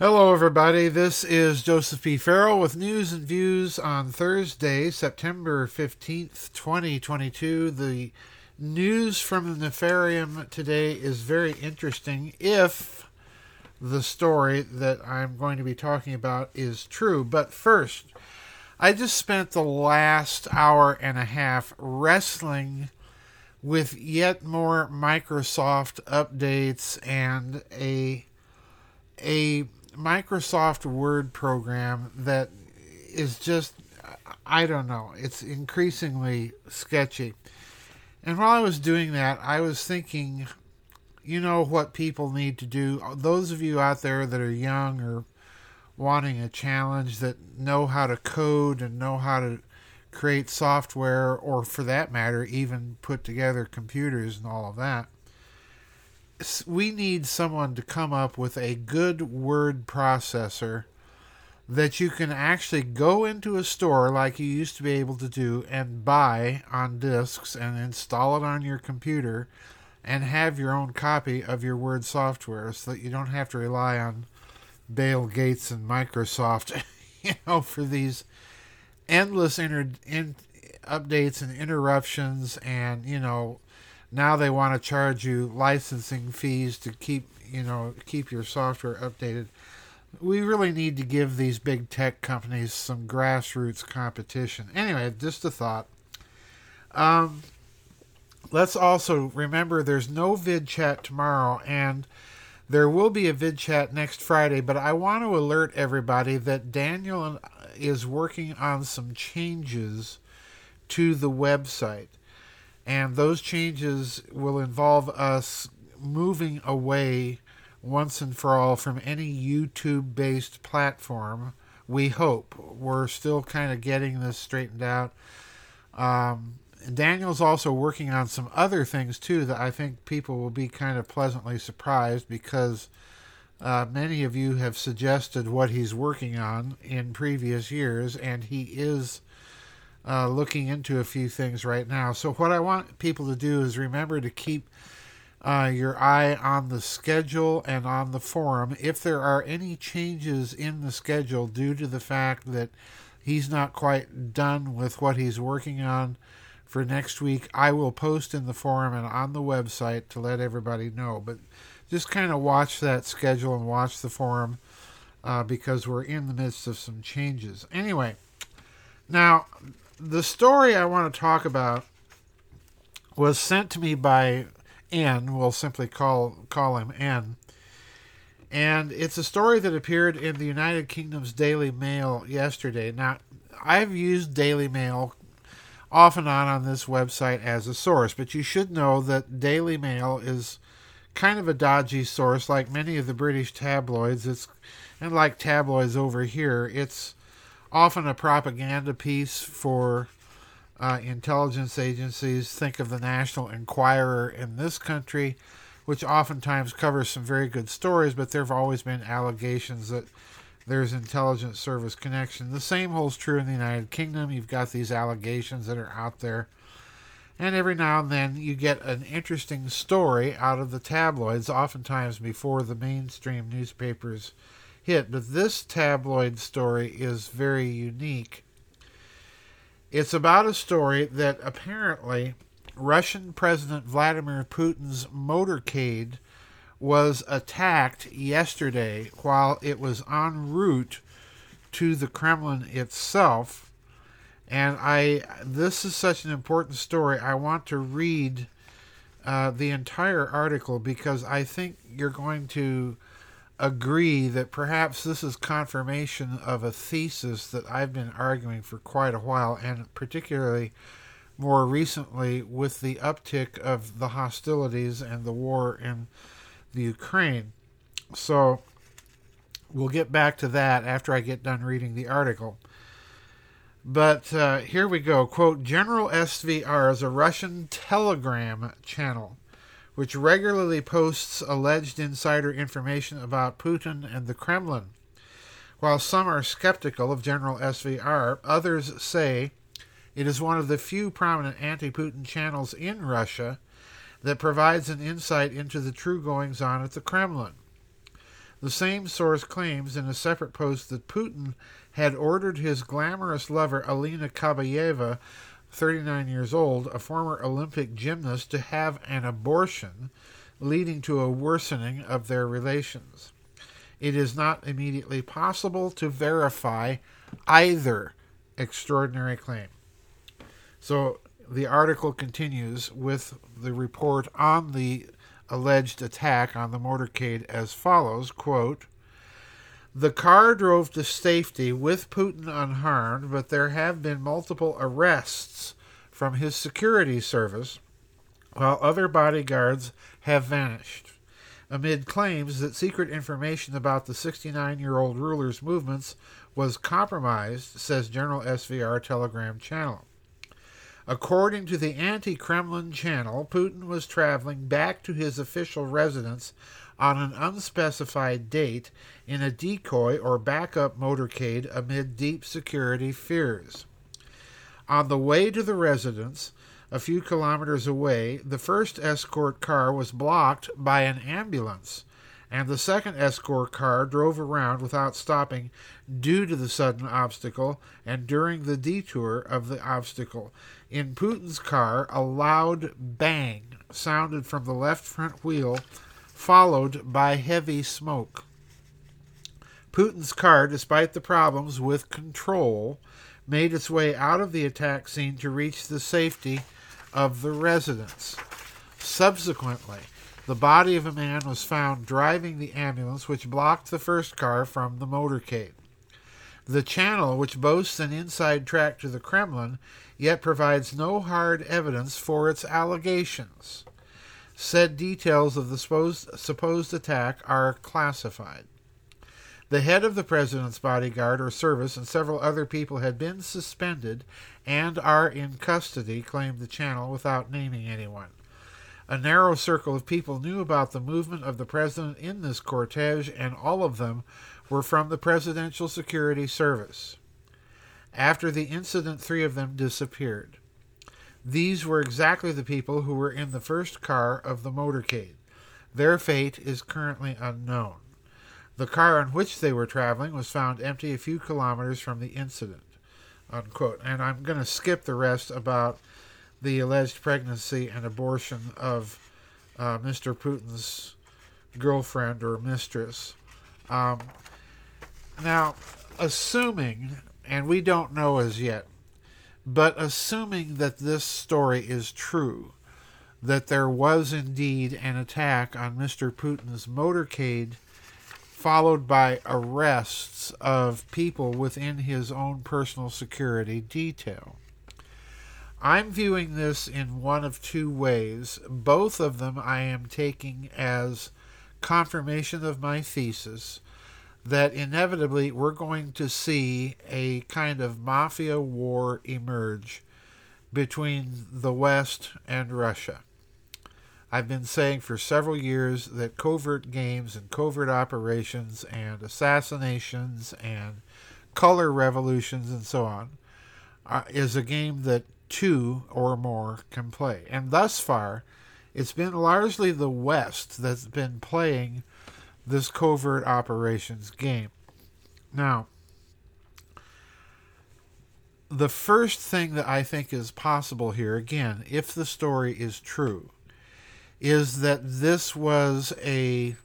Hello, everybody. This is Joseph P. Farrell with news and views on Thursday, September 15th, 2022. The news from the Nefarium today is very interesting if the story that I'm going to be talking about is true. But first, I just spent the last hour and a half wrestling with yet more Microsoft updates and a a Microsoft Word program that is just, I don't know, it's increasingly sketchy. And while I was doing that, I was thinking, you know what people need to do. Those of you out there that are young or wanting a challenge that know how to code and know how to create software, or for that matter, even put together computers and all of that we need someone to come up with a good word processor that you can actually go into a store like you used to be able to do and buy on discs and install it on your computer and have your own copy of your Word software so that you don't have to rely on Bill Gates and Microsoft, you know, for these endless inter- in- updates and interruptions and, you know, now they want to charge you licensing fees to keep you know keep your software updated. We really need to give these big tech companies some grassroots competition. Anyway just a thought. Um, let's also remember there's no vid chat tomorrow and there will be a vid chat next friday but i want to alert everybody that daniel is working on some changes to the website and those changes will involve us moving away once and for all from any YouTube based platform. We hope. We're still kind of getting this straightened out. Um, Daniel's also working on some other things too that I think people will be kind of pleasantly surprised because uh, many of you have suggested what he's working on in previous years, and he is uh, looking into a few things right now. So, what I want people to do is remember to keep uh, your eye on the schedule and on the forum. If there are any changes in the schedule due to the fact that he's not quite done with what he's working on for next week, I will post in the forum and on the website to let everybody know. But just kind of watch that schedule and watch the forum uh, because we're in the midst of some changes. Anyway, now the story I want to talk about was sent to me by N. We'll simply call call him N. And it's a story that appeared in the United Kingdom's Daily Mail yesterday. Now, I've used Daily Mail off and on on this website as a source, but you should know that Daily Mail is kind of a dodgy source, like many of the British tabloids. It's and like tabloids over here, it's often a propaganda piece for uh, intelligence agencies. Think of the National Enquirer in this country, which oftentimes covers some very good stories, but there have always been allegations that there's intelligence service connection. The same holds true in the United Kingdom. You've got these allegations that are out there. And every now and then you get an interesting story out of the tabloids, oftentimes before the mainstream newspapers hit, but this tabloid story is very unique. It's about a story that apparently Russian President Vladimir Putin's motorcade was attacked yesterday while it was en route to the Kremlin itself. And I, this is such an important story. I want to read uh, the entire article because I think you're going to agree that perhaps this is confirmation of a thesis that I've been arguing for quite a while, and particularly more recently with the uptick of the hostilities and the war in the Ukraine. So we'll get back to that after I get done reading the article. But uh, here we go. Quote General SVR is a Russian telegram channel which regularly posts alleged insider information about Putin and the Kremlin. While some are skeptical of General SVR, others say it is one of the few prominent anti Putin channels in Russia that provides an insight into the true goings on at the Kremlin. The same source claims in a separate post that Putin had ordered his glamorous lover Alina Kabayeva, 39 years old, a former Olympic gymnast, to have an abortion, leading to a worsening of their relations. It is not immediately possible to verify either extraordinary claim. So the article continues with the report on the alleged attack on the motorcade as follows quote the car drove to safety with Putin unharmed, but there have been multiple arrests from his security service, while other bodyguards have vanished. Amid claims that secret information about the 69 year old ruler's movements was compromised, says General SVR Telegram channel. According to the anti Kremlin channel, Putin was traveling back to his official residence on an unspecified date in a decoy or backup motorcade amid deep security fears. On the way to the residence, a few kilometers away, the first escort car was blocked by an ambulance and the second escort car drove around without stopping due to the sudden obstacle and during the detour of the obstacle. In Putin's car, a loud bang sounded from the left front wheel, followed by heavy smoke. Putin's car, despite the problems with control, made its way out of the attack scene to reach the safety of the residence. Subsequently, the body of a man was found driving the ambulance which blocked the first car from the motorcade. The channel, which boasts an inside track to the Kremlin, yet provides no hard evidence for its allegations. Said details of the supposed, supposed attack are classified. The head of the president's bodyguard or service and several other people had been suspended and are in custody, claimed the channel without naming anyone. A narrow circle of people knew about the movement of the president in this cortege, and all of them were from the Presidential Security Service. After the incident, three of them disappeared. These were exactly the people who were in the first car of the motorcade. Their fate is currently unknown. The car on which they were traveling was found empty a few kilometers from the incident. Unquote. And I'm going to skip the rest about the alleged pregnancy and abortion of uh, Mr. Putin's girlfriend or mistress. Um, now, assuming, and we don't know as yet, but assuming that this story is true, that there was indeed an attack on Mr. Putin's motorcade, followed by arrests of people within his own personal security detail. I'm viewing this in one of two ways. Both of them I am taking as confirmation of my thesis that inevitably we're going to see a kind of mafia war emerge between the West and Russia. I've been saying for several years that covert games and covert operations and assassinations and color revolutions and so on uh, is a game that two or more can play. And thus far, it's been largely the West that's been playing this covert operations game. Now, the first thing that I think is possible here, again, if the story is true, is that this was a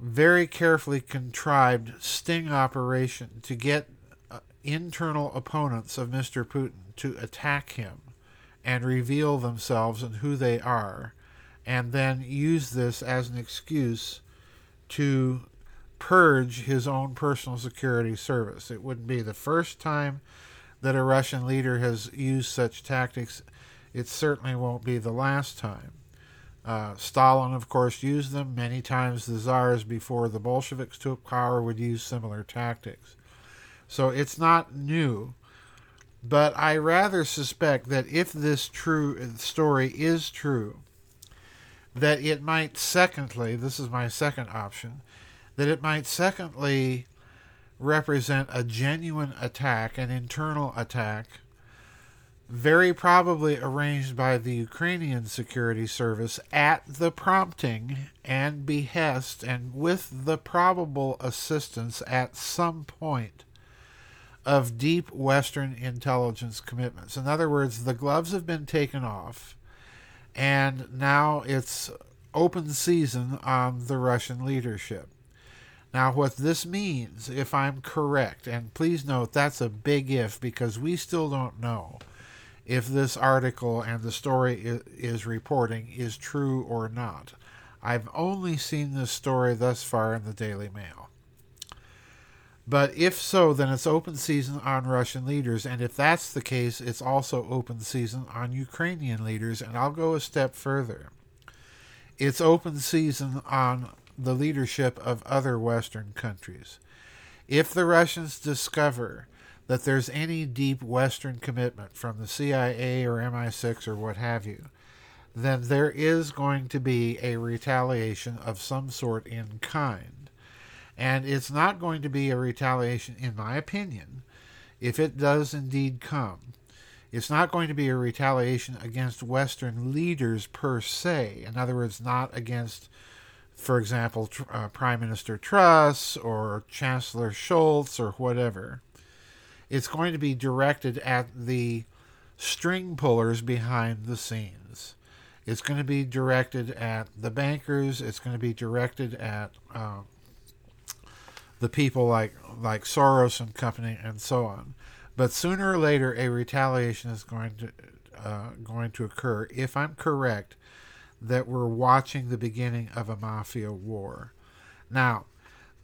very carefully contrived sting operation to get uh, internal opponents of Mr. Putin to attack him and reveal themselves and who they are, and then use this as an excuse to purge his own personal security service. It wouldn't be the first time that a Russian leader has used such tactics. It certainly won't be the last time. Uh, Stalin, of course, used them many times. The czars before the Bolsheviks took power would use similar tactics. So it's not new. But I rather suspect that if this true story is true, that it might secondly, this is my second option, that it might secondly represent a genuine attack, an internal attack very probably arranged by the Ukrainian security service at the prompting and behest and with the probable assistance at some point of deep Western intelligence commitments. In other words, the gloves have been taken off, and now it's open season on the Russian leadership. Now, what this means, if I'm correct, and please note that's a big if because we still don't know if this article and the story is reporting is true or not. I've only seen this story thus far in the Daily Mail. But if so, then it's open season on Russian leaders. And if that's the case, it's also open season on Ukrainian leaders. And I'll go a step further. It's open season on the leadership of other Western countries. If the Russians discover that there's any deep Western commitment from the CIA or MI6 or what have you, then there is going to be a retaliation of some sort in kind. And it's not going to be a retaliation, in my opinion, if it does indeed come. It's not going to be a retaliation against Western leaders per se. In other words, not against for example, uh, Prime Minister Truss or Chancellor Scholz or whatever. It's going to be directed at the string pullers behind the scenes. It's going to be directed at the bankers. It's going to be directed at uh, the people like like Soros and company and so on. But sooner or later, a retaliation is going to uh, going to occur. If I'm correct, that we're watching the beginning of a mafia war. Now,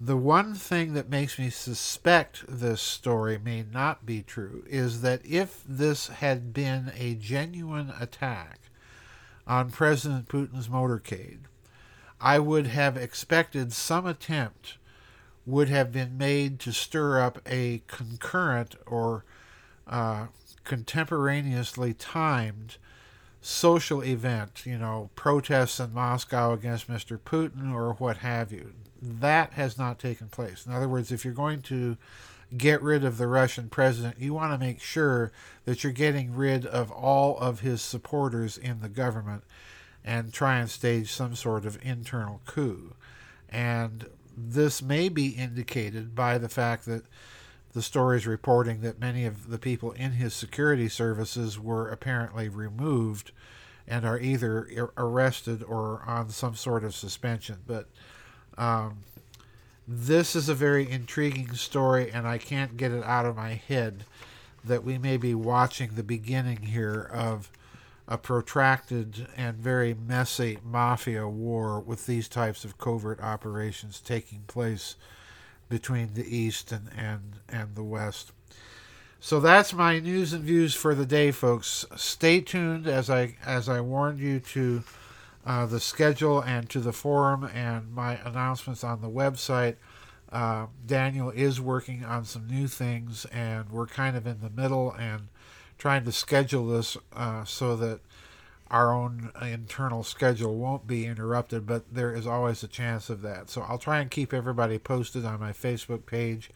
the one thing that makes me suspect this story may not be true is that if this had been a genuine attack on President Putin's motorcade, I would have expected some attempt would have been made to stir up a concurrent or uh, contemporaneously timed social event, you know, protests in Moscow against Mr. Putin or what have you. That has not taken place. In other words, if you're going to get rid of the Russian president, you want to make sure that you're getting rid of all of his supporters in the government and try and stage some sort of internal coup. And this may be indicated by the fact that the stories reporting that many of the people in his security services were apparently removed and are either arrested or on some sort of suspension. But um, this is a very intriguing story, and I can't get it out of my head that we may be watching the beginning here of a protracted and very messy mafia war with these types of covert operations taking place between the East and, and, and the West. So that's my news and views for the day, folks. Stay tuned as I as I warned you to uh, the schedule and to the forum and my announcements on the website. Uh, Daniel is working on some new things, and we're kind of in the middle and trying to schedule this uh, so that our own internal schedule won't be interrupted, but there is always a chance of that. So I'll try and keep everybody posted on my Facebook page,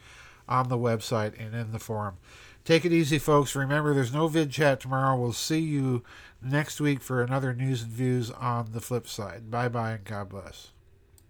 on the website, and in the forum. Take it easy, folks. Remember, there's no vid chat tomorrow. We'll see you next week for another news and views on the flip side. Bye bye and God bless.